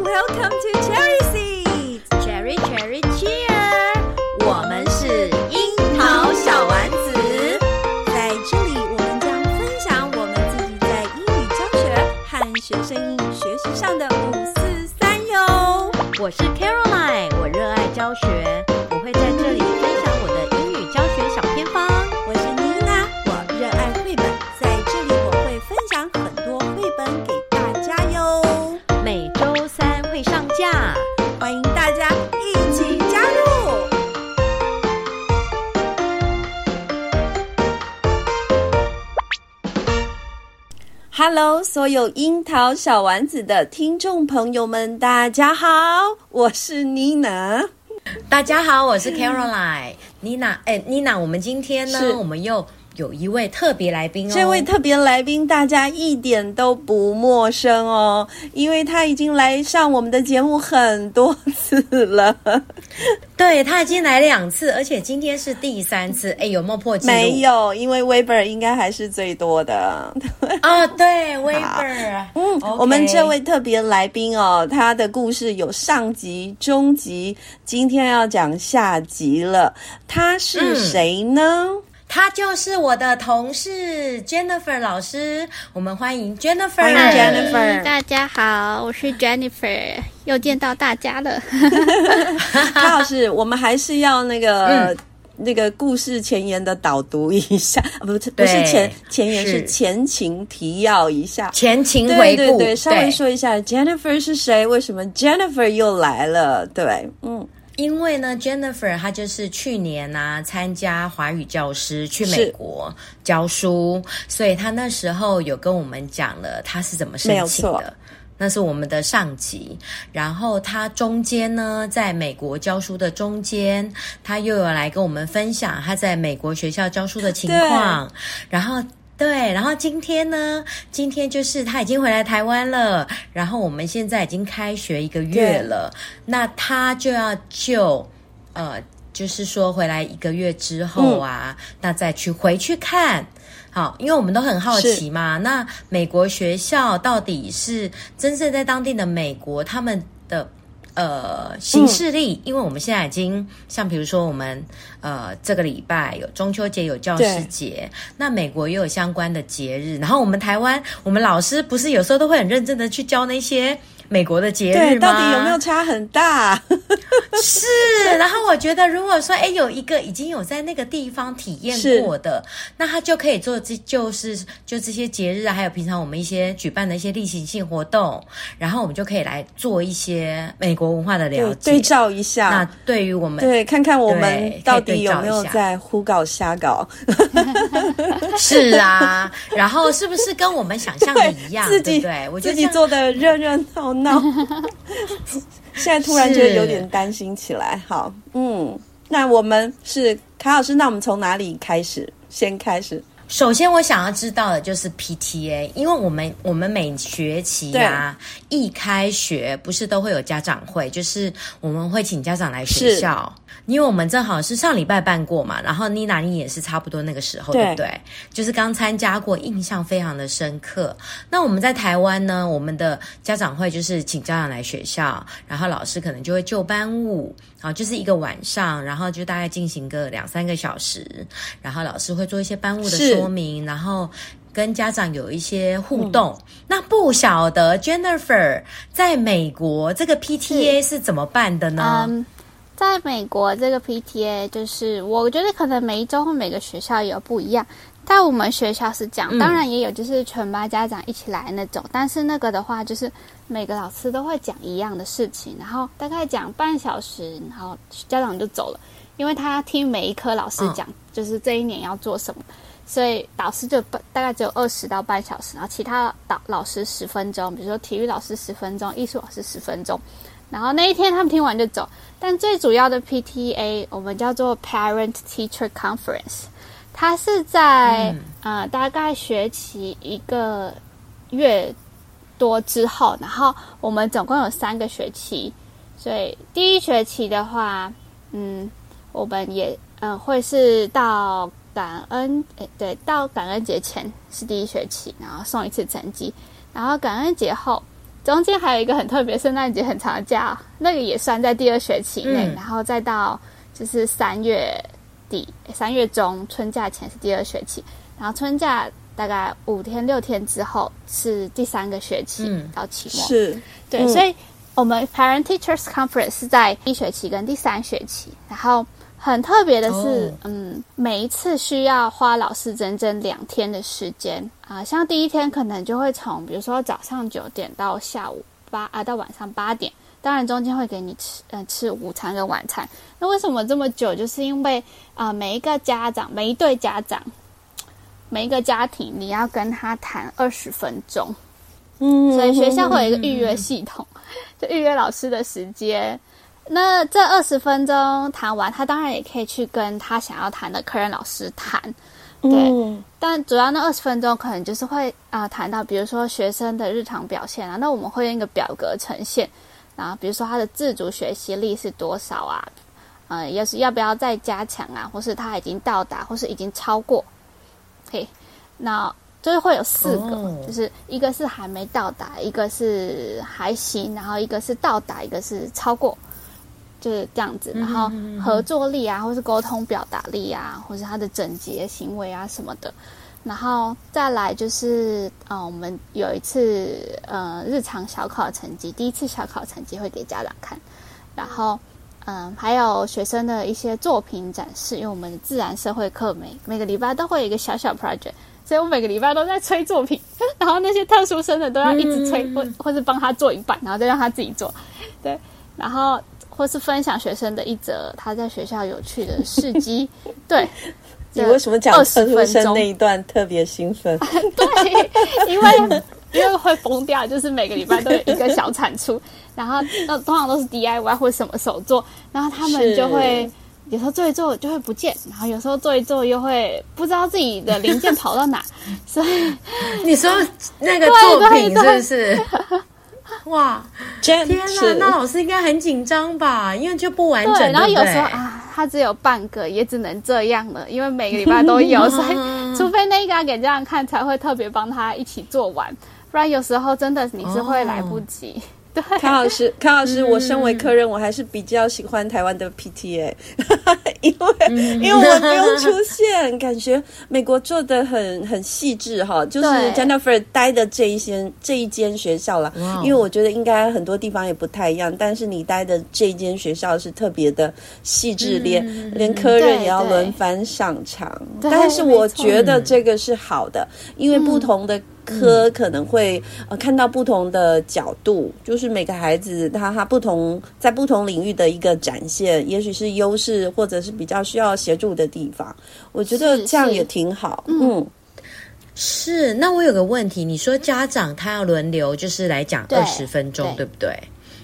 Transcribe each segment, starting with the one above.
welcome to cherry seeds. Cherry cherry cheer. 我们是樱桃小丸子在这里我们将分享我们自己在英语教学和学生英语学习上的五四三哟。我是 Hello，所有樱桃小丸子的听众朋友们，大家好，我是妮娜。大家好，我是 Caroline。妮娜，哎，妮娜，我们今天呢，我们又。有一位特别来宾哦，这位特别来宾大家一点都不陌生哦，因为他已经来上我们的节目很多次了。对，他已经来两次，而且今天是第三次。哎，有没有破纪录？没有，因为 Weber 应该还是最多的。啊、哦，对，Weber。嗯.我们这位特别来宾哦，他的故事有上集、中集，今天要讲下集了。他是谁呢？嗯他就是我的同事 Jennifer 老师，我们欢迎 Jennifer。欢迎 Jennifer，大家好，我是 Jennifer，又见到大家了。卡老师，我们还是要那个、嗯、那个故事前言的导读一下，不是不是前前言是前情提要一下，前情回顾，对对对，稍微说一下 Jennifer 是谁，为什么 Jennifer 又来了？对，嗯。因为呢，Jennifer 她就是去年啊参加华语教师去美国教书，所以她那时候有跟我们讲了她是怎么申请的，那是我们的上级。然后她中间呢，在美国教书的中间，她又有来跟我们分享她在美国学校教书的情况，然后。对，然后今天呢？今天就是他已经回来台湾了，然后我们现在已经开学一个月了，那他就要就呃，就是说回来一个月之后啊，嗯、那再去回去看，好，因为我们都很好奇嘛。那美国学校到底是真正在当地的美国他们的。呃，新势力，因为我们现在已经像比如说我们呃这个礼拜有中秋节，有教师节，那美国也有相关的节日，然后我们台湾我们老师不是有时候都会很认真的去教那些。美国的节日吗？到底有没有差很大？是，然后我觉得，如果说，哎，有一个已经有在那个地方体验过的，那他就可以做这，就是就这些节日啊，还有平常我们一些举办的一些例行性活动，然后我们就可以来做一些美国文化的了解，对，对照一下。那对于我们，对，看看我们到底有没有在胡搞瞎搞。是啊，然后是不是跟我们想象的一样？对，自己对，我自己做的热热闹闹。那 现在突然觉得有点担心起来。好，嗯，那我们是卡老师，那我们从哪里开始？先开始。首先，我想要知道的就是 PTA，因为我们我们每学期啊一开学不是都会有家长会，就是我们会请家长来学校。因为我们正好是上礼拜办过嘛，然后妮娜你也是差不多那个时候，对，对不对？就是刚参加过，印象非常的深刻。那我们在台湾呢，我们的家长会就是请家长来学校，然后老师可能就会就班务，啊，就是一个晚上，然后就大概进行个两三个小时，然后老师会做一些班务的说明，然后跟家长有一些互动。嗯、那不晓得 Jennifer 在美国这个 PTA 是怎么办的呢？嗯在美国，这个 PTA 就是我觉得可能每一周或每个学校也有不一样。在我们学校是这样，当然也有就是全班家长一起来那种。嗯、但是那个的话，就是每个老师都会讲一样的事情，然后大概讲半小时，然后家长就走了，因为他听每一科老师讲，就是这一年要做什么。所以导师就大概只有二十到半小时，然后其他导老师十分钟，比如说体育老师十分钟，艺术老师十分钟，然后那一天他们听完就走。但最主要的 PTA 我们叫做 Parent Teacher Conference，它是在、嗯、呃大概学期一个月多之后，然后我们总共有三个学期，所以第一学期的话，嗯，我们也嗯、呃、会是到感恩诶对，到感恩节前是第一学期，然后送一次成绩，然后感恩节后。中间还有一个很特别，圣诞节很长的假，那个也算在第二学期内，嗯、然后再到就是三月底、三月中春假前是第二学期，然后春假大概五天六天之后是第三个学期、嗯、到期末。是，对，嗯、所以我们 Parent Teachers Conference 是在一学期跟第三学期，然后。很特别的是，哦、嗯，每一次需要花老师整整两天的时间啊、呃，像第一天可能就会从，比如说早上九点到下午八啊，到晚上八点，当然中间会给你吃，嗯、呃，吃午餐跟晚餐。那为什么这么久？就是因为啊、呃，每一个家长，每一对家长，每一个家庭，你要跟他谈二十分钟，嗯，所以学校会有一个预约系统，就预约老师的时间。那这二十分钟谈完，他当然也可以去跟他想要谈的客人老师谈，对。嗯、但主要那二十分钟可能就是会啊、呃、谈到，比如说学生的日常表现啊，那我们会用一个表格呈现，然后比如说他的自主学习力是多少啊，呃，要是要不要再加强啊，或是他已经到达，或是已经超过，嘿，那就是会有四个，哦、就是一个是还没到达，一个是还行，然后一个是到达，一个是超过。就是这样子，然后合作力啊，或是沟通表达力啊，或是他的整洁行为啊什么的，然后再来就是，呃，我们有一次呃日常小考成绩，第一次小考成绩会给家长看，然后嗯、呃，还有学生的一些作品展示，因为我们自然社会课每每个礼拜都会有一个小小 project，所以我每个礼拜都在催作品，然后那些特殊生的都要一直催，或或是帮他做一半，然后再让他自己做，对，然后。或是分享学生的一则他在学校有趣的事迹，对。你为什么讲特殊生那一段特别兴奋？对，因为因为会疯掉，就是每个礼拜都有一个小产出，然后那通常都是 DIY 或什么手作，然后他们就会有时候做一做就会不见，然后有时候做一做又会不知道自己的零件跑到哪，所以你说那个作品是不是？哇，天哪！那老师应该很紧张吧？因为就不完整。对，然后有时候啊，他只有半个，也只能这样了。因为每个礼拜都有，所以除非那个要给家长看，才会特别帮他一起做完。不然有时候真的你是会来不及。哦对康老师，康老师，嗯、我身为科任，我还是比较喜欢台湾的 PTA，因为、嗯、因为我不用出现，感觉美国做的很很细致哈。就是 Jennifer 待的这一间这一间学校了，因为我觉得应该很多地方也不太一样，但是你待的这一间学校是特别的细致，嗯、连连科任也要轮番上场。但是我觉得这个是好的，因为不同的。科可能会呃看到不同的角度，就是每个孩子他他不同在不同领域的一个展现，也许是优势或者是比较需要协助的地方。我觉得这样也挺好。是是嗯，是。那我有个问题，你说家长他要轮流就是来讲二十分钟，对，对不对？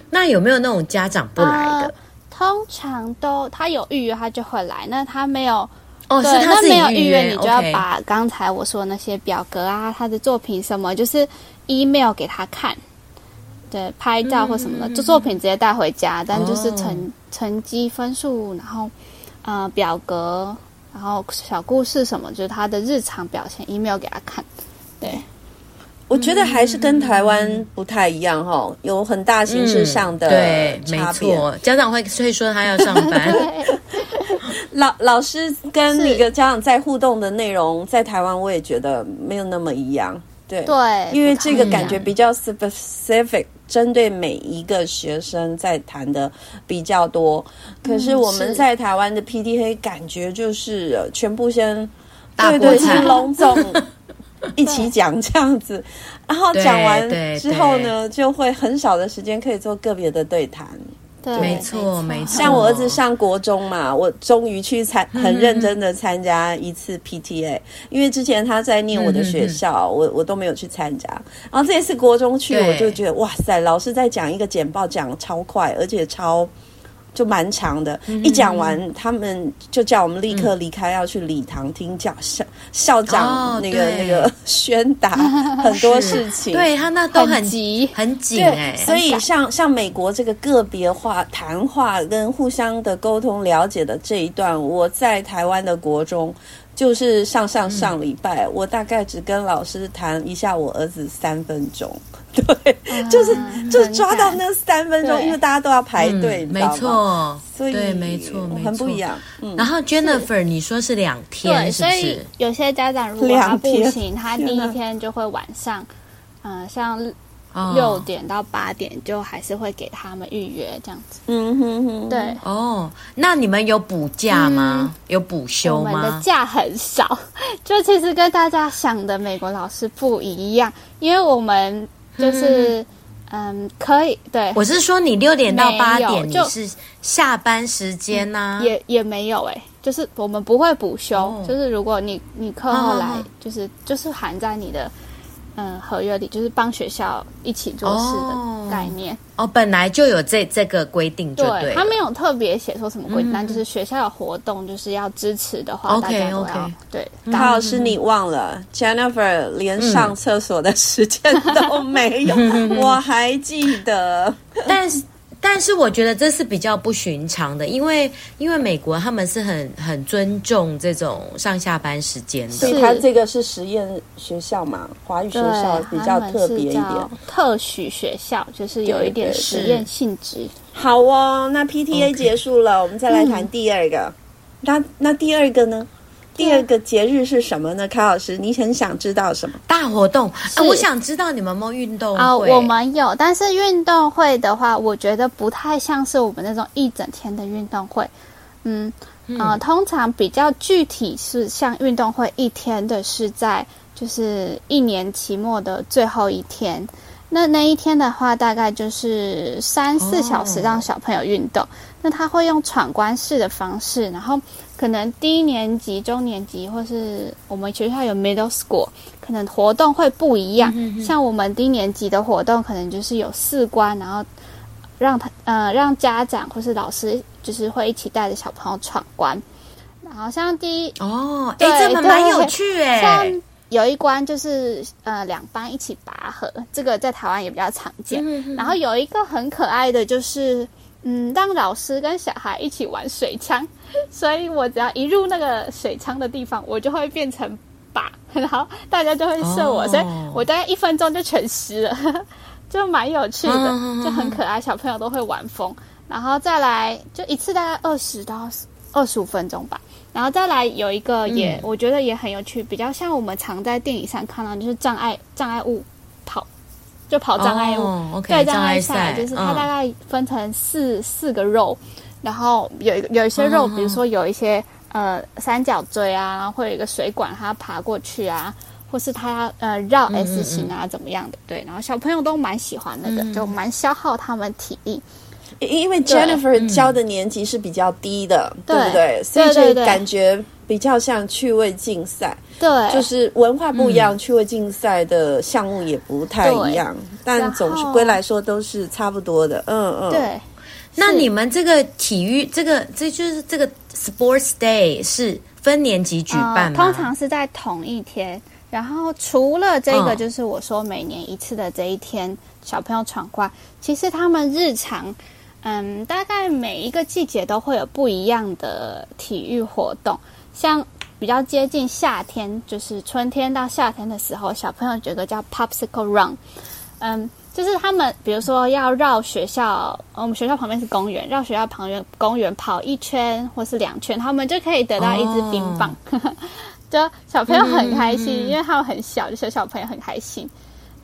那有没有那种家长不来的？呃，通常都他有预约他就会来，那他没有。哦，对，是他没有预约，你就要把刚才我说的那些表格啊他的作品什么，就是 email 给他看，对，拍照或什么的，就、嗯、作品直接带回家，但就是成、哦、成绩分数，然后呃表格，然后小故事什么，就是他的日常表现，email 给他看，对。我觉得还是跟台湾不太一样哈，有很大形式上的。对，没错，家长会会说他要上班。老老师跟那个家长在互动的内容，在台湾我也觉得没有那么一样。对对，因为这个感觉比较 specific，针对每一个学生在谈的比较多。可是我们在台湾的 PDA 感觉就是全部先对对，是隆重。一起讲这样子，然后讲完之后呢，就会很少的时间可以做个别的对谈。对，没错没错。像我儿子上国中嘛，我终于去参很认真的参加一次 PTA，、嗯、因为之前他在念我的学校，嗯、我我都没有去参加。然后这一次国中去，我就觉得哇塞，老师在讲一个简报讲超快，而且超。就蛮长的，一讲完，他们就叫我们立刻离开，要去礼堂听教校校长那个那个 宣达很多事情。对他那都很急。很紧哎，所以像像美国这个个别化谈话跟互相的沟通了解的这一段，我在台湾的国中。就是上上上礼拜，嗯，我大概只跟老师谈一下我儿子三分钟，对，嗯、就是就是抓到那三分钟，因为大家都要排队，嗯，没错，所以对，没错，很不一样。嗯、然后 Jennifer，你说是两天，是不是？所以有些家长如果他不行，他第一天就会晚上，嗯、呃，像。六点到八点就还是会给他们预约这样子。嗯哼哼，对。哦，那你们有补假吗？嗯、有补休吗？我们的假很少，就其实跟大家想的美国老师不一样，因为我们就是嗯，嗯，可以对。我是说，你六点到八点你是下班时间呢、啊？也也没有哎、欸，就是我们不会补休、哦，就是如果你你课后来，就是、哦、就是含在你的。嗯，合约里就是帮学校一起做事的概念哦，哦，本来就有这这个规定就对，对，他没有特别写说什么规定，嗯，但就是学校有活动就是要支持的话，OK OK，对。唐老师，你忘了 Jennifer 连上厕所的时间都没有，嗯，我还记得，但是。但是我觉得这是比较不寻常的，因为因为美国他们是很很尊重这种上下班时间的，所以他这个是实验学校嘛，华语学校比较特别一点，特许学校就是有一点实验性质。好哦，那 PTA 结束了，okay. 我们再来谈第二个。嗯、那那第二个呢？第二个节日是什么呢？凯老师，你很想知道什么大活动？啊，我想知道你们有没有运动会啊？我们有，但是运动会的话，我觉得不太像是我们那种一整天的运动会。嗯啊、呃，通常比较具体是像运动会一天的是在就是一年期末的最后一天。那那一天的话，大概就是三四小时让小朋友运动。Oh. 那他会用闯关式的方式，然后可能低年级、中年级，或是我们学校有 middle school，可能活动会不一样。嗯、像我们低年级的活动，可能就是有四关，然后让他呃让家长或是老师，就是会一起带着小朋友闯关。然后像第一哦，哎、欸，这个蛮有趣哎。像有一关就是呃两班一起拔河，这个在台湾也比较常见。嗯、然后有一个很可爱的就是。嗯，让老师跟小孩一起玩水枪，所以我只要一入那个水枪的地方，我就会变成靶，然后大家就会射我，oh. 所以我大概一分钟就全湿了，就蛮有趣的，就很可爱，小朋友都会玩疯。然后再来，就一次大概二十到二十五分钟吧。然后再来有一个也，嗯、我觉得也很有趣，比较像我们常在电影上看到，就是障碍障碍物。就跑障碍物，oh, okay, 对障碍赛，就是它大概分成四、嗯、四个肉，然后有一个有一些肉，oh. 比如说有一些呃三角锥啊，然后会有一个水管，它爬过去啊，或是它呃绕 S 型啊，怎么样的？对，然后小朋友都蛮喜欢那个，嗯、就蛮消耗他们体力。因为 Jennifer 教的年级是比较低的，对，对不对？所以就感觉比较像趣味竞赛。对，就是文化不一样，嗯、趣味竞赛的项目也不太一样，但总是归来说都是差不多的。嗯嗯。对。那你们这个体育，这个这就是这个 Sports Day 是分年级举办吗？呃、通常是在同一天。然后除了这个，就是我说每年一次的这一天，小朋友闯关，其实他们日常。嗯，大概每一个季节都会有不一样的体育活动。像比较接近夏天，就是春天到夏天的时候，小朋友觉得叫 Popsicle Run。嗯，就是他们比如说要绕学校，我们学校旁边是公园，绕学校旁边公园跑一圈或是两圈，他们就可以得到一支冰棒。Oh. 就小朋友很开心，嗯嗯嗯，因为他们很小，就小小朋友很开心。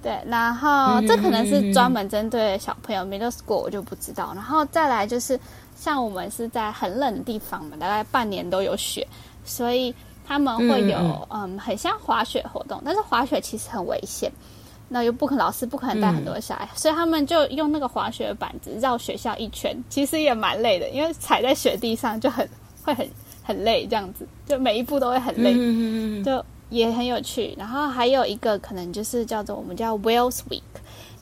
对，然后这可能是专门针对小朋友 middle school，我就不知道。然后再来就是，像我们是在很冷的地方嘛，大概半年都有雪，所以他们会有嗯，嗯很像滑雪活动，但是滑雪其实很危险，那又不可能老师不可能带很多小孩，嗯、所以他们就用那个滑雪板子绕学校一圈，其实也蛮累的，因为踩在雪地上就很会很很累，这样子就每一步都会很累，嗯、就也很有趣。然后还有一个可能就是叫做我们叫 Wheels Week，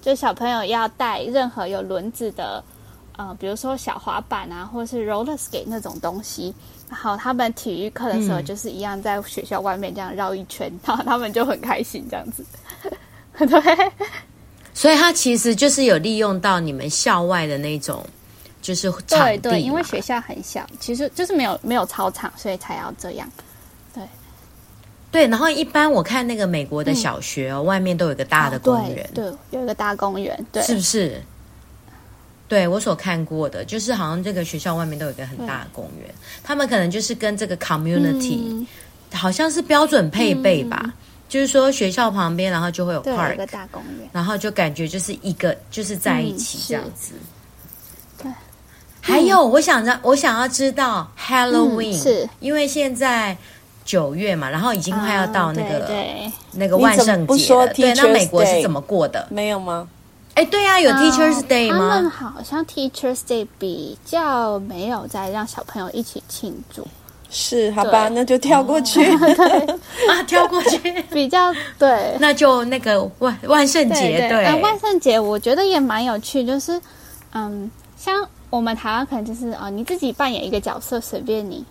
就小朋友要带任何有轮子的，呃，比如说小滑板啊，或者是 roller skate 那种东西。然后他们体育课的时候就是一样在学校外面这样绕一圈，嗯、然后他们就很开心这样子。对，所以他其实就是有利用到你们校外的那种，就是。对对，因为学校很小，其实就是没有没有操场，所以才要这样。对对，然后一般我看那个美国的小学哦，嗯、外面都有一个大的公园，哦、对，对，有一个大公园，对，是不是？对，我所看过的，就是好像这个学校外面都有一个很大的公园，对。他们可能就是跟这个 community、嗯、好像是标准配备吧。嗯。就是说学校旁边，然后就会有 park，有一个大公园，然后就感觉就是一个就是在一起这样子。对，还有我想着我想要知道 Halloween，、嗯、是。因为现在九月嘛，然后已经快要到那个、那个万圣节了。对，那美国是怎么过的？没有吗？哎，对啊，有 Teachers Day 吗？他们好像 Teachers Day 比较没有在让小朋友一起庆祝。是，好吧，那就跳过去。啊，跳过去 比较对。那就那个万万圣节，对，万圣节我觉得也蛮有趣，就是嗯，像我们台湾可能就是啊、呃，你自己扮演一个角色，随便你。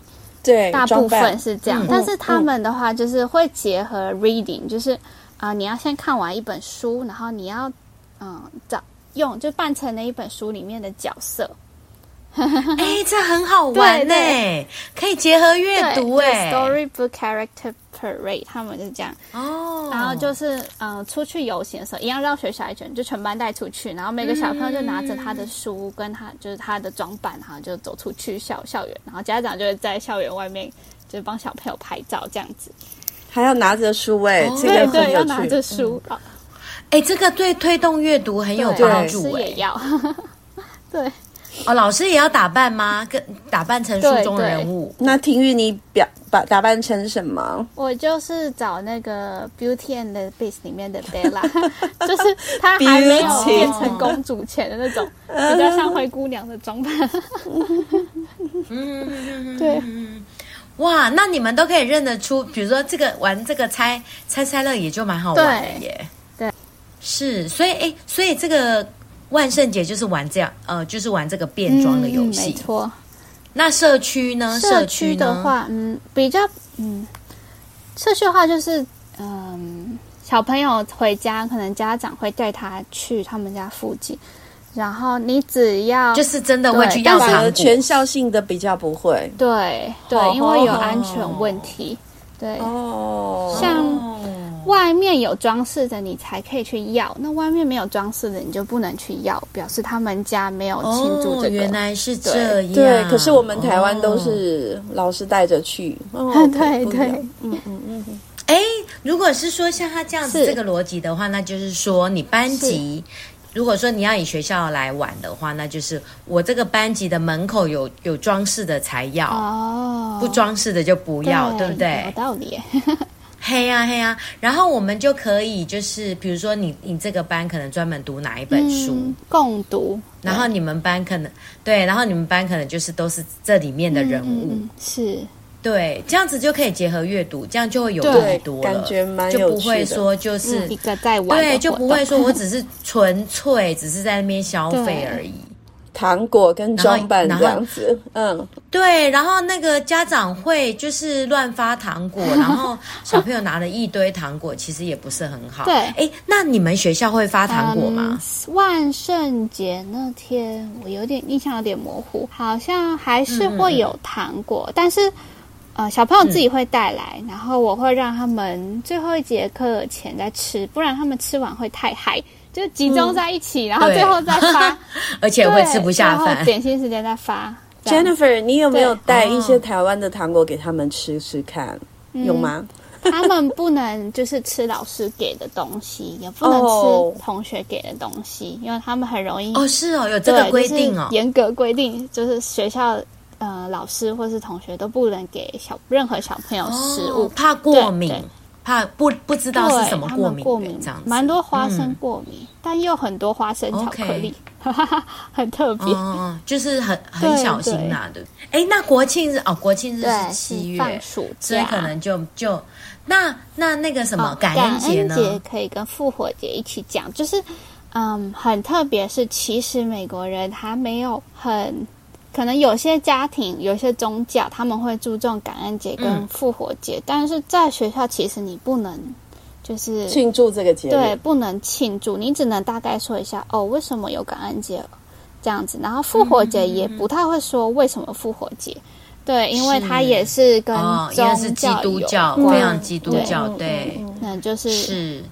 对，大部分是这样，嗯、但是他们的话就是会结合 reading，、嗯、就是啊、呃，你要先看完一本书，然后你要嗯找用就扮成那一本书里面的角色。哎，这很好玩呢，可以结合阅读哎。Storybook Character Parade，他们就是这样哦。然后就是嗯，出去游行的时候，一样绕学校一圈，就全班带出去，然后每个小朋友就拿着他的书，跟他就是他的装扮，然后就走出去校校园，然后家长就会在校园外面就是帮小朋友拍照，这样子。还要拿着书哎，对对，要拿着书。哎，这个对推动阅读很有帮助哎。也要 对。哦，老师也要打扮吗？跟打扮成书中人物？那婷玉，你表把打扮成什么？我就是找那个《Beauty and the Beast》里面的 Bella，就是她还没有 变成公主前的那种，比较像灰姑娘的装扮。嗯，对。哇，那你们都可以认得出，比如说这个玩这个猜猜猜乐，也就蛮好玩的耶。对，是，所以哎，所以这个。万圣节就是玩这样，呃，就是玩这个变装的游戏。嗯、没错。那社区呢？社区的话，嗯，比较，嗯，社区的话就是，嗯，小朋友回家，可能家长会带他去他们家附近，然后你只要就是真的会去要糖果，全校性的比较不会。对对，因为有安全问题。对哦，像。外面有装饰的，你才可以去要；那外面没有装饰的，你就不能去要，表示他们家没有庆祝这个。哦，原来是这样。对，可是我们台湾都是老师带着去。哦，对对，嗯嗯嗯。哎，如果是说像他这样子这个逻辑的话，那就是说你班级，如果说你要以学校来玩的话，那就是我这个班级的门口有有装饰的才要，哦，不装饰的就不要，对不对？有道理。嘿呀嘿呀，然后我们就可以就是，比如说你你这个班可能专门读哪一本书，嗯、共读，然后你们班可能对，然后你们班可能就是都是这里面的人物，嗯、是，对，这样子就可以结合阅读，这样就会有更多了，就不会说就是、嗯、一个在玩，对，就不会说我只是 纯粹只是在那边消费而已。糖果跟装扮这样子，嗯，对，然后那个家长会就是乱发糖果，然后小朋友拿了一堆糖果，其实也不是很好。对，哎，那你们学校会发糖果吗？嗯，万圣节那天我有点印象有点模糊，好像还是会有糖果，嗯，但是呃，小朋友自己会带来，嗯，然后我会让他们最后一节课前再吃，不然他们吃完会太嗨。就集中在一起，嗯、然后最后再发，而且会吃不下饭。点心时间再发。Jennifer，你有没有带一些台湾的糖果给他们吃吃看？嗯、有吗？他们不能就是吃老师给的东西，也不能吃同学给的东西，因为他们很容易。哦，是哦，有这个规定哦，严格规定，就是学校呃老师或是同学都不能给小任何小朋友食物，哦、怕过敏。怕不不知道是什么过敏，过敏这样子，蛮多花生过敏，嗯、但又很多花生巧克力，很特别，嗯，就是很很小心呐的。哎，那国庆日哦，国庆日是七月，放暑假，所以可能就就那那那个什么、哦、感恩节呢？感恩节可以跟复活节一起讲，就是嗯，很特别，是其实美国人他没有很。可能有些家庭、有些宗教，他们会注重感恩节跟复活节，嗯、但是在学校其实你不能就是庆祝这个节，对，不能庆祝，你只能大概说一下哦，为什么有感恩节这样子，然后复活节也不太会说为什么复活节，对，因为它也是跟宗教是基督教，非常基督教，对，那就是是。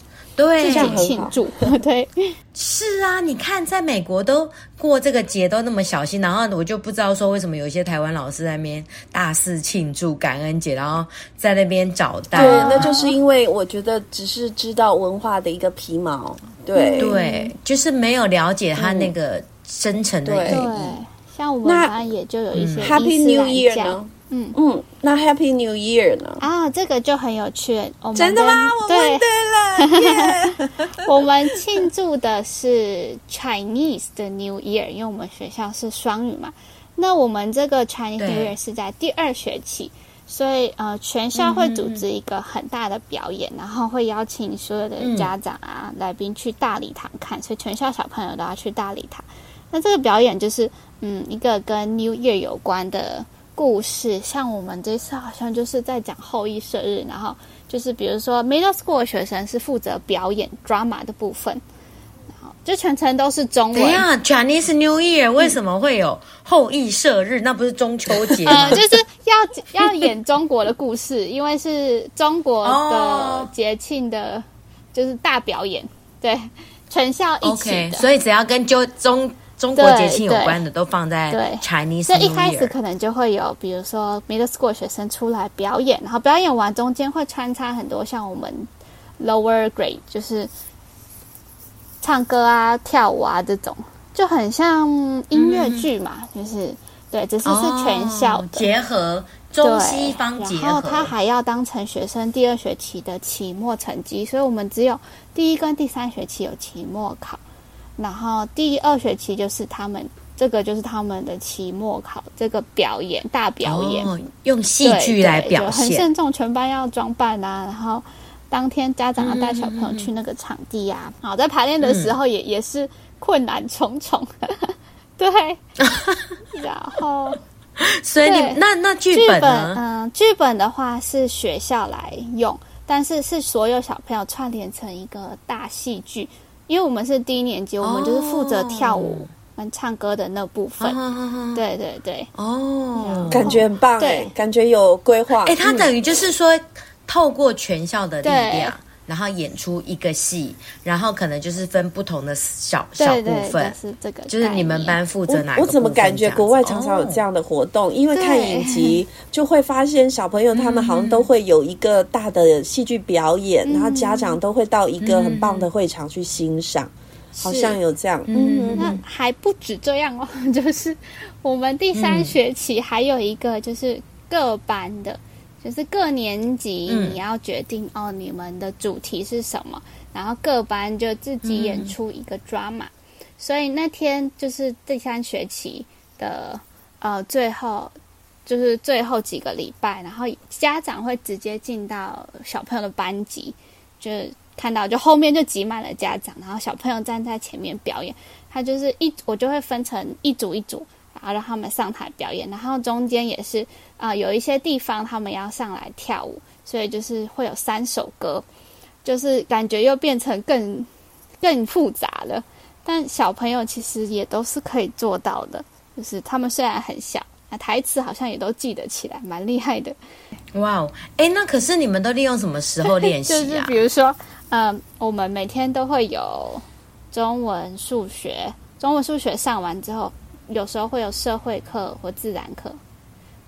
对，这样庆祝，对，是啊，你看，在美国都过这个节都那么小心，然后我就不知道说为什么有一些台湾老师在那边大肆庆祝感恩节，然后在那边找单。对，那就是因为我觉得只是知道文化的一个皮毛，对。对，就是没有了解他那个深层的意义。对，像我们班也就有一些 Happy New Year 呢。嗯嗯，那 Happy New Year 呢？啊，这个就很有趣。我们真的吗？我问对了。Yeah! 我们庆祝的是 Chinese 的 New Year，因为我们学校是双语嘛。那我们这个 Chinese New Year 是在第二学期，所以呃，全校会组织一个很大的表演，嗯、然后会邀请所有的家长啊、嗯、来宾去大礼堂看，所以全校小朋友都要去大礼堂。那这个表演就是嗯，一个跟 New Year 有关的。故事像我们这次好像就是在讲后羿射日，然后就是比如说 middle school 的学生是负责表演 drama 的部分，然后就全程都是中文。等一下，Chinese New Year 为什么会有后羿射日？嗯、那不是中秋节吗？呃，就是要要演中国的故事，因为是中国的节庆的，就是大表演，对，全校一起所以只要跟就中。中国节庆有关的都放在 Chinese。所以一开始可能就会有，比如说 middle school 学生出来表演，然后表演完中间会穿插很多像我们 lower grade，就是唱歌啊、跳舞啊这种，就很像音乐剧嘛，嗯、就是对，只是是全校、哦、结合中西方结合，然后他还要当成学生第二学期的期末成绩，所以我们只有第一跟第三学期有期末考。然后第二学期就是他们这个就是他们的期末考这个表演大表演，哦、用戏剧来表现，很慎重，全班要装扮啊。然后当天家长要带小朋友去那个场地啊。好、嗯，在排练的时候也、嗯、也是困难重重，对。然后，所以你那那剧本呢？嗯，剧本的话是学校来用，但是是所有小朋友串联成一个大戏剧。因为我们是低一年级，我们就是负责跳舞跟唱歌的那部分。哦、对对对，哦，感觉很棒，对，感觉有规划。哎，他等于就是说，嗯、透过全校的力量。然后演出一个戏，然后可能就是分不同的小小部分，是这个，就是你们班负责哪个？我怎么感觉国外常常有这样的活动？因为看影集就会发现小朋友他们好像都会有一个大的戏剧表演，然后家长都会到一个很棒的会场去欣赏，好像有这样。嗯，那还不止这样哦，就是我们第三学期还有一个就是各班的。就是各年级你要决定、嗯、哦，你们的主题是什么，然后各班就自己演出一个 drama，、嗯、所以那天就是第三学期的呃最后，就是最后几个礼拜，然后家长会直接进到小朋友的班级，就看到就后面就挤满了家长，然后小朋友站在前面表演，他就是一我就会分成一组一组。然后让他们上台表演，然后中间也是啊、呃，有一些地方他们要上来跳舞，所以就是会有三首歌，就是感觉又变成更更复杂了。但小朋友其实也都是可以做到的，就是他们虽然很小，那台词好像也都记得起来，蛮厉害的。哇哦，哎，那可是你们都利用什么时候练习啊？就是比如说，嗯、呃，我们每天都会有中文、数学，中文、数学上完之后。有时候会有社会课或自然课，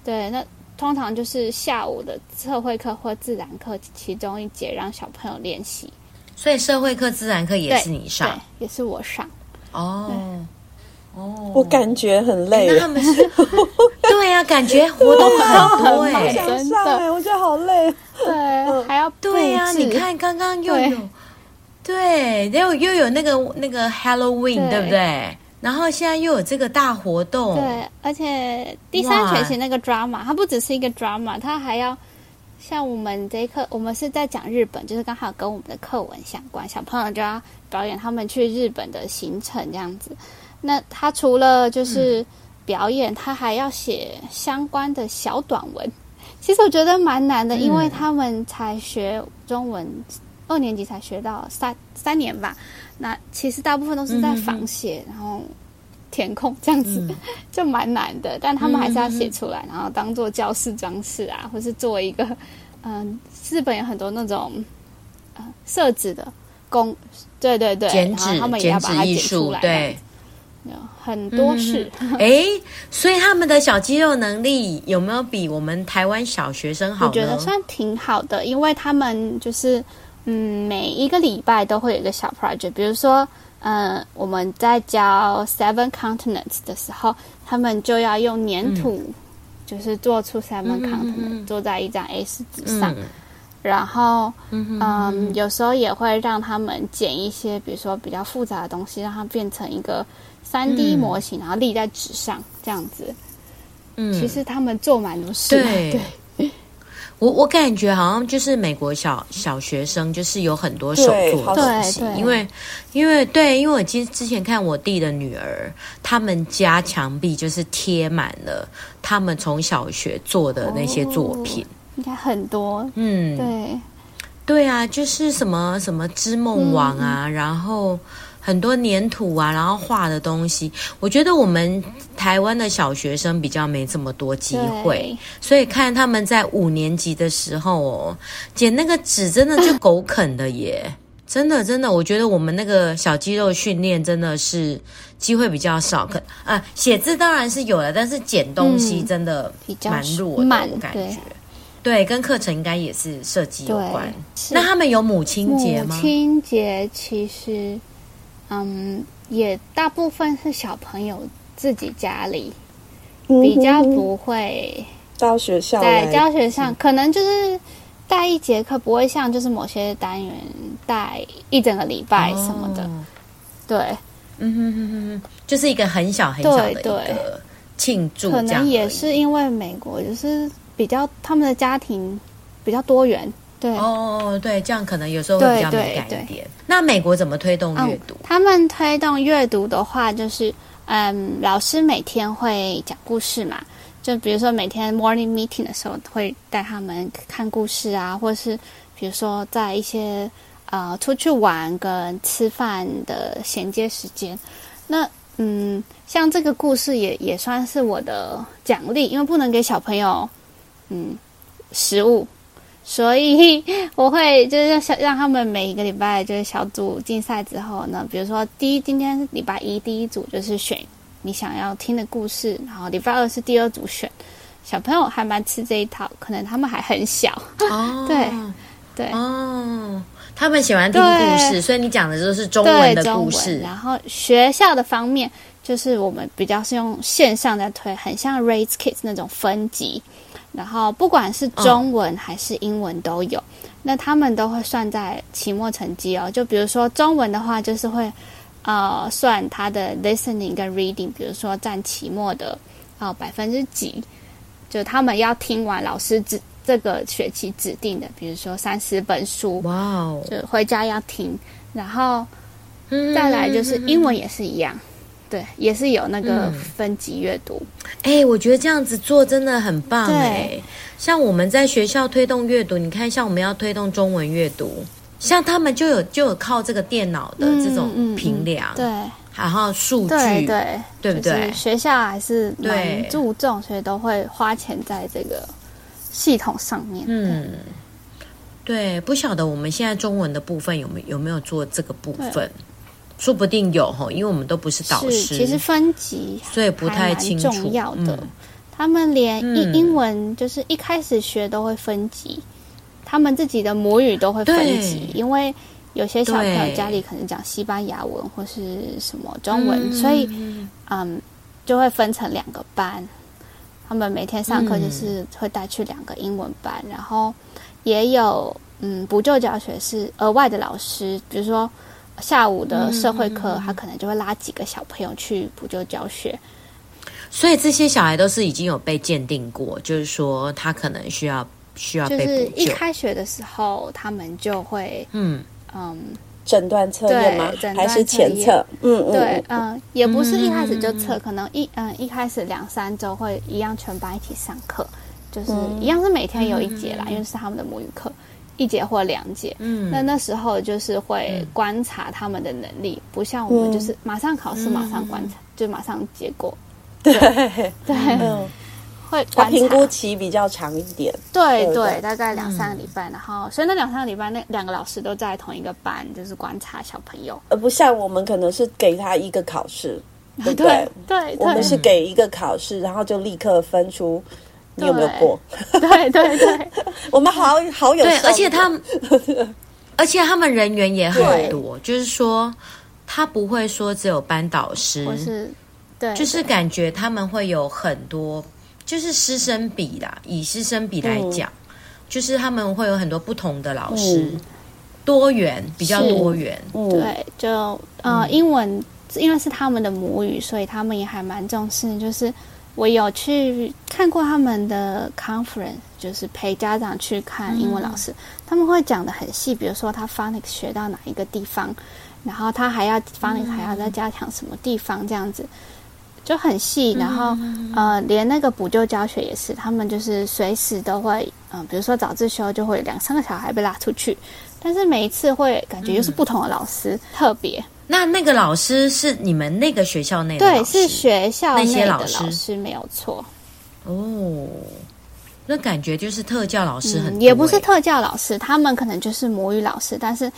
对，那通常就是下午的社会课或自然课其中一节让小朋友练习。所以社会课、自然课也是你上，对，也是我上。哦，哦，我感觉很累。欸、他们是？对呀、啊，感觉活动很多哎，真的，我觉得好累。对，还要对呀、啊，你看刚刚又有，对，又又有那个那个 Halloween，对，对不对？然后现在又有这个大活动，对，而且第三学期那个 drama，它不只是一个 drama，它还要像我们这一课，我们是在讲日本，就是刚好跟我们的课文相关，小朋友就要表演他们去日本的行程这样子。那他除了就是表演，他还要写相关的小短文。其实我觉得蛮难的，因为他们才学中文，二年级才学到三三年吧。那其实大部分都是在仿写，然后填空这样子，就蛮难的。但他们还是要写出来，然后当做教室装饰啊，或是做一个嗯，日本有很多那种呃设置的工，对对对，剪纸，他们也要把它剪出来，对。有很多事，哎、嗯，所以他们的小肌肉能力有没有比我们台湾小学生好？我觉得算挺好的，因为他们就是嗯，每一个礼拜都会有一个小 project，比如说，嗯、呃，我们在教 Seven Continents 的时候，他们就要用粘土，嗯、就是做出 Seven Continents，做在一张 A 四纸上。嗯然后，嗯，嗯，有时候也会让他们剪一些，比如说比较复杂的东西，让它变成一个三 D 模型，嗯，然后立在纸上这样子。嗯，其实他们做蛮多事的。对，对我我感觉好像就是美国小小学生就是有很多手做的东西，因为因为对，因为我其实之前看我弟的女儿，他们家墙壁就是贴满了他们从小学做的那些作品。哦应该很多，嗯，对，对啊，就是什么什么织梦网啊，嗯，然后很多粘土啊，然后画的东西。我觉得我们台湾的小学生比较没这么多机会，所以看他们在五年级的时候哦，剪那个纸真的就狗啃的耶，真的真的，我觉得我们那个小肌肉训练真的是机会比较少。可啊，写字当然是有了，但是剪东西真的蛮弱的，我感觉。对，跟课程应该也是设计有关。那他们有母亲节吗？母亲节其实，嗯，也大部分是小朋友自己家里，比较不会到学校。在教学上，可能就是带一节课，不会像就是某些单元带一整个礼拜什么的。哦、对，嗯哼哼哼，就是一个很小很小的一个庆祝，可能也是因为美国就是。比较他们的家庭比较多元，对哦，对，这样可能有时候会比较敏感一点。那美国怎么推动阅读？嗯，他们推动阅读的话，就是嗯，老师每天会讲故事嘛，就比如说每天 morning meeting 的时候会带他们看故事啊，或是比如说在一些呃出去玩跟吃饭的衔接时间，那嗯，像这个故事也也算是我的奖励，因为不能给小朋友。嗯，食物，所以我会就是想让他们每一个礼拜就是小组竞赛之后呢，比如说第一今天是礼拜一第一组就是选你想要听的故事，然后礼拜二是第二组选。小朋友还蛮吃这一套，可能他们还很小。哦，对对哦，他们喜欢听故事，所以你讲的就是中文的故事。然后学校的方面，就是我们比较是用线上在推，很像 Raise Kids 那种分级。然后不管是中文还是英文都有，哦、那他们都会算在期末成绩哦。就比如说中文的话，就是会呃算他的 listening 跟 reading，比如说占期末的呃百分之几，就他们要听完老师指这个学期指定的，比如说三十本书，哇哦，就回家要听。然后再来就是英文也是一样。对，也是有那个分级阅读。哎、嗯欸，我觉得这样子做真的很棒哎、欸。像我们在学校推动阅读，你看，像我们要推动中文阅读，像他们就有就有靠这个电脑的这种评量，对、嗯，然后数据，对对，对不对？就是、学校还是蛮注重，所以都会花钱在这个系统上面。嗯，对，不晓得我们现在中文的部分有没有有没有做这个部分？说不定有哈，因为我们都不是导师。其实分级所以不太清楚。重要的，嗯、他们连英英文就是一开始学都会分级，嗯、他们自己的母语都会分级，因为有些小朋友家里可能讲西班牙文或是什么中文，所以嗯就会分成两个班。他们每天上课就是会带去两个英文班，嗯、然后也有嗯补救教学是额外的老师，比如说下午的社会课，他可能就会拉几个小朋友去补救教学。所以这些小孩都是已经有被鉴定过，就是说他可能需要需要被。就是一开学的时候，他们就会嗯嗯。诊断测验吗？还是前测？嗯嗯，对，嗯，也不是一开始就测，可能一嗯一开始两三周会一样全班一起上课，就是一样是每天有一节啦，因为是他们的母语课，一节或两节。嗯，那那时候就是会观察他们的能力，不像我们就是马上考试马上观察，就马上结果。对。对。会，他评估期比较长一点，对对，对，大概两三个礼拜，嗯、然后所以那两三个礼拜，那两个老师都在同一个班，就是观察小朋友，而不像我们可能是给他一个考试，对不 对？对，我们是给一个考试，然后就立刻分出你有没有过，对 对对，我们好好有，对，而且他们，而且他们人员也很多，就是说他不会说只有班导师，对，就是感觉他们会有很多。就是师生比啦，以师生比来讲，嗯、就是他们会有很多不同的老师，嗯、多元比较多元。嗯、对，就呃，英文因为是他们的母语，所以他们也还蛮重视。就是我有去看过他们的 conference，就是陪家长去看英文老师，嗯、他们会讲的很细，比如说他 phonics 学到哪一个地方，然后他还要 phonics 还要再加强什么地方，这样子。就很细，然后呃，连那个补救教学也是，他们就是随时都会，嗯、呃，比如说早自修就会两三个小孩被拉出去，但是每一次会感觉又是不同的老师，嗯、特别。那那个老师是你们那个学校内的对，是学校那些老师是没有错。哦，那感觉就是特教老师很、嗯、也不是特教老师，他们可能就是母语老师，但是。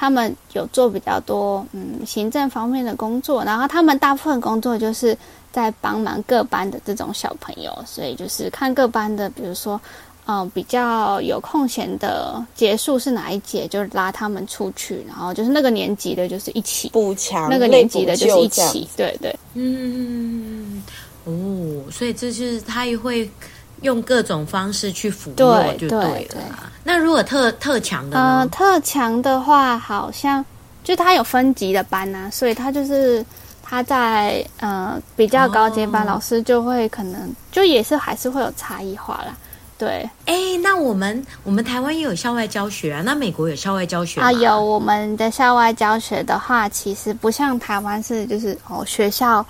他们有做比较多嗯行政方面的工作，然后他们大部分工作就是在帮忙各班的这种小朋友，所以就是看各班的，比如说嗯、呃、比较有空闲的结束是哪一节，就拉他们出去，然后就是那个年级的，就是一起补强，那个年级的就是一起，对对，嗯哦，所以这就是他也会。用各种方式去辅助就对了。对对，那如果特特强的呢？呃，特强的话，好像就他有分级的班啊，所以他就是他在呃比较高阶班，老师就会可能、哦、就也是还是会有差异化啦。对，哎，那我们我们台湾也有校外教学啊，那美国有校外教学啊？有我们的校外教学的话，其实不像台湾是就是哦学校。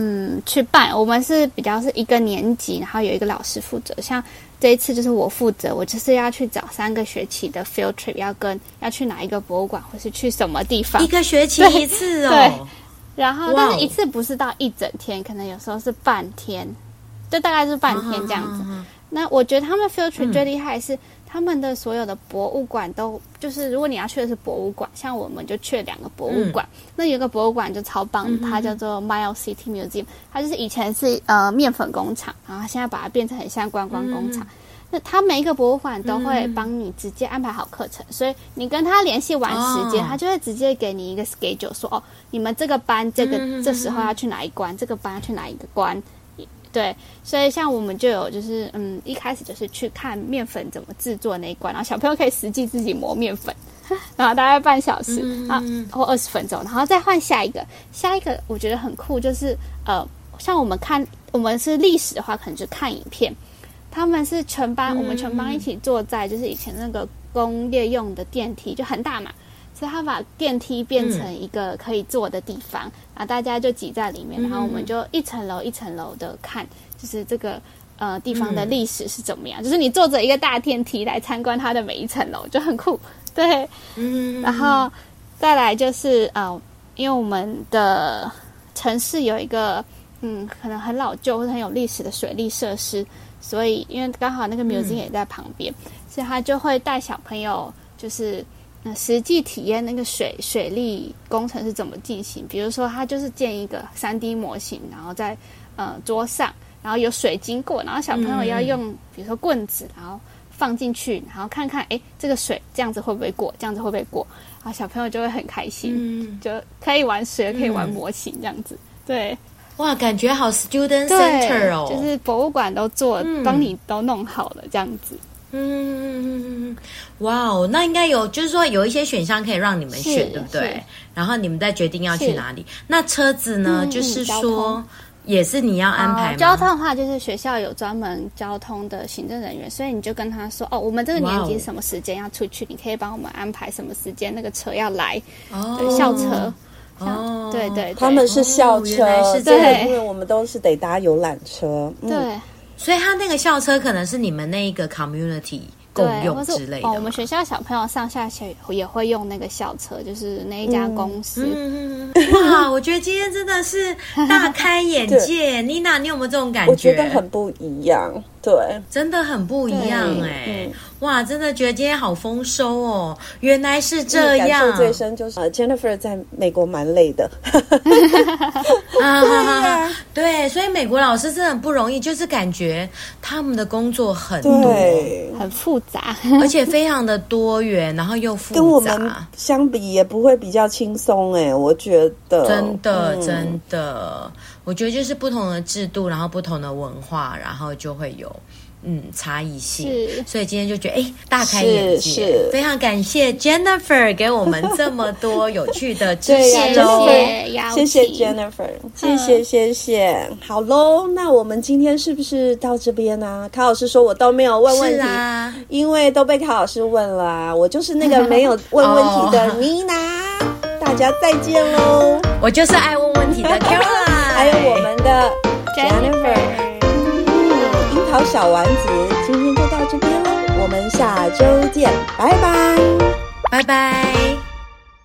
嗯，去办我们是比较是一个年级，然后有一个老师负责。像这一次就是我负责，我就是要去找三个学期的 field trip，要跟要去哪一个博物馆，或是去什么地方。一个学期一次哦。对。然后，但是一次不是到一整天，可能有时候是半天，就大概是半天这样子。啊、那我觉得他们 trip 最厉害是。嗯他们的所有的博物馆都就是，如果你要去的是博物馆，像我们就去了两个博物馆。嗯、那有一个博物馆就超棒，嗯、它叫做 Miles City Museum，它就是以前是呃面粉工厂，然后现在把它变成很像观光工厂。嗯、那它每一个博物馆都会帮你直接安排好课程，嗯、所以你跟他联系完时间，哦、他就会直接给你一个 schedule，说哦，你们这个班这个、这时候要去哪一关，这个班要去哪一个关。对，所以像我们就有就是嗯，一开始就是去看面粉怎么制作那一关，然后小朋友可以实际自己磨面粉，然后大概半小时啊或二十分钟，然后再换下一个。下一个我觉得很酷，就是呃，像我们看我们是历史的话，可能就看影片，他们是全班，我们全班一起坐在就是以前那个工业用的电梯，就很大嘛。所以他把电梯变成一个可以坐的地方，嗯、然后大家就挤在里面，然后我们就一层楼一层楼的看，就是这个呃地方的历史是怎么样。嗯、就是你坐着一个大电梯来参观它的每一层楼，就很酷。对，嗯，然后再来就是呃，因为我们的城市有一个嗯，可能很老旧或者很有历史的水利设施，所以因为刚好那个 museum 也在旁边，嗯、所以他就会带小朋友就是。那实际体验那个水水利工程是怎么进行？比如说，他就是建一个三 D 模型，然后在呃桌上，然后有水经过，然后小朋友要用比如说棍子，然后放进去，然后看看，哎，这个水这样子会不会过？这样子会不会过？然后小朋友就会很开心，嗯、就可以玩水，可以玩模型这样子。对，哇，感觉好 student center 哦，就是博物馆都做，帮、嗯、你都弄好了这样子。嗯，哇哦，那应该有，就是说有一些选项可以让你们选，对不对？然后你们再决定要去哪里。那车子呢？嗯、就是说，也是你要安排吗？交通的话，就是学校有专门交通的行政人员，所以你就跟他说，哦，我们这个年级什么时间要出去，你可以帮我们安排什么时间那个车要来。哦，校车。哦，对，对对，他们是校车，哦、是对，因为我们都是得搭游览车。嗯、对。所以他那个校车可能是你们那一个 community 共用之类的。哦，我们学校小朋友上下学也会用那个校车，就是那一家公司。嗯、哇，我觉得今天真的是大开眼界。妮娜，你有没有这种感觉？我觉得很不一样。对，真的很不一样哎、欸！哇，真的觉得今天好丰收哦！原来是这样。感受最深就是、uh, Jennifer 在美国蛮累的。啊对所以美国老师真的很不容易，就是感觉他们的工作很多，很复杂，而且非常的多元，然后又复杂。跟我们相比也不会比较轻松哎，我觉得真的真的。我觉得就是不同的制度，然后不同的文化，然后就会有嗯差异性。是，所以今天就觉得哎，大开眼界，非常感谢 Jennifer 给我们这么多有趣的知识 哦。谢谢 Jennifer，谢谢谢谢。好喽，那我们今天是不是到这边呢、啊？卡老师说我都没有问问题，啊、因为都被卡老师问了、啊，我就是那个没有问问题的妮娜。大家再见喽！我就是爱问问题的 Caroline。还有我们的 Jennifer，嗯，樱桃小丸子，今天就到这边了，我们下周见，拜拜，拜拜。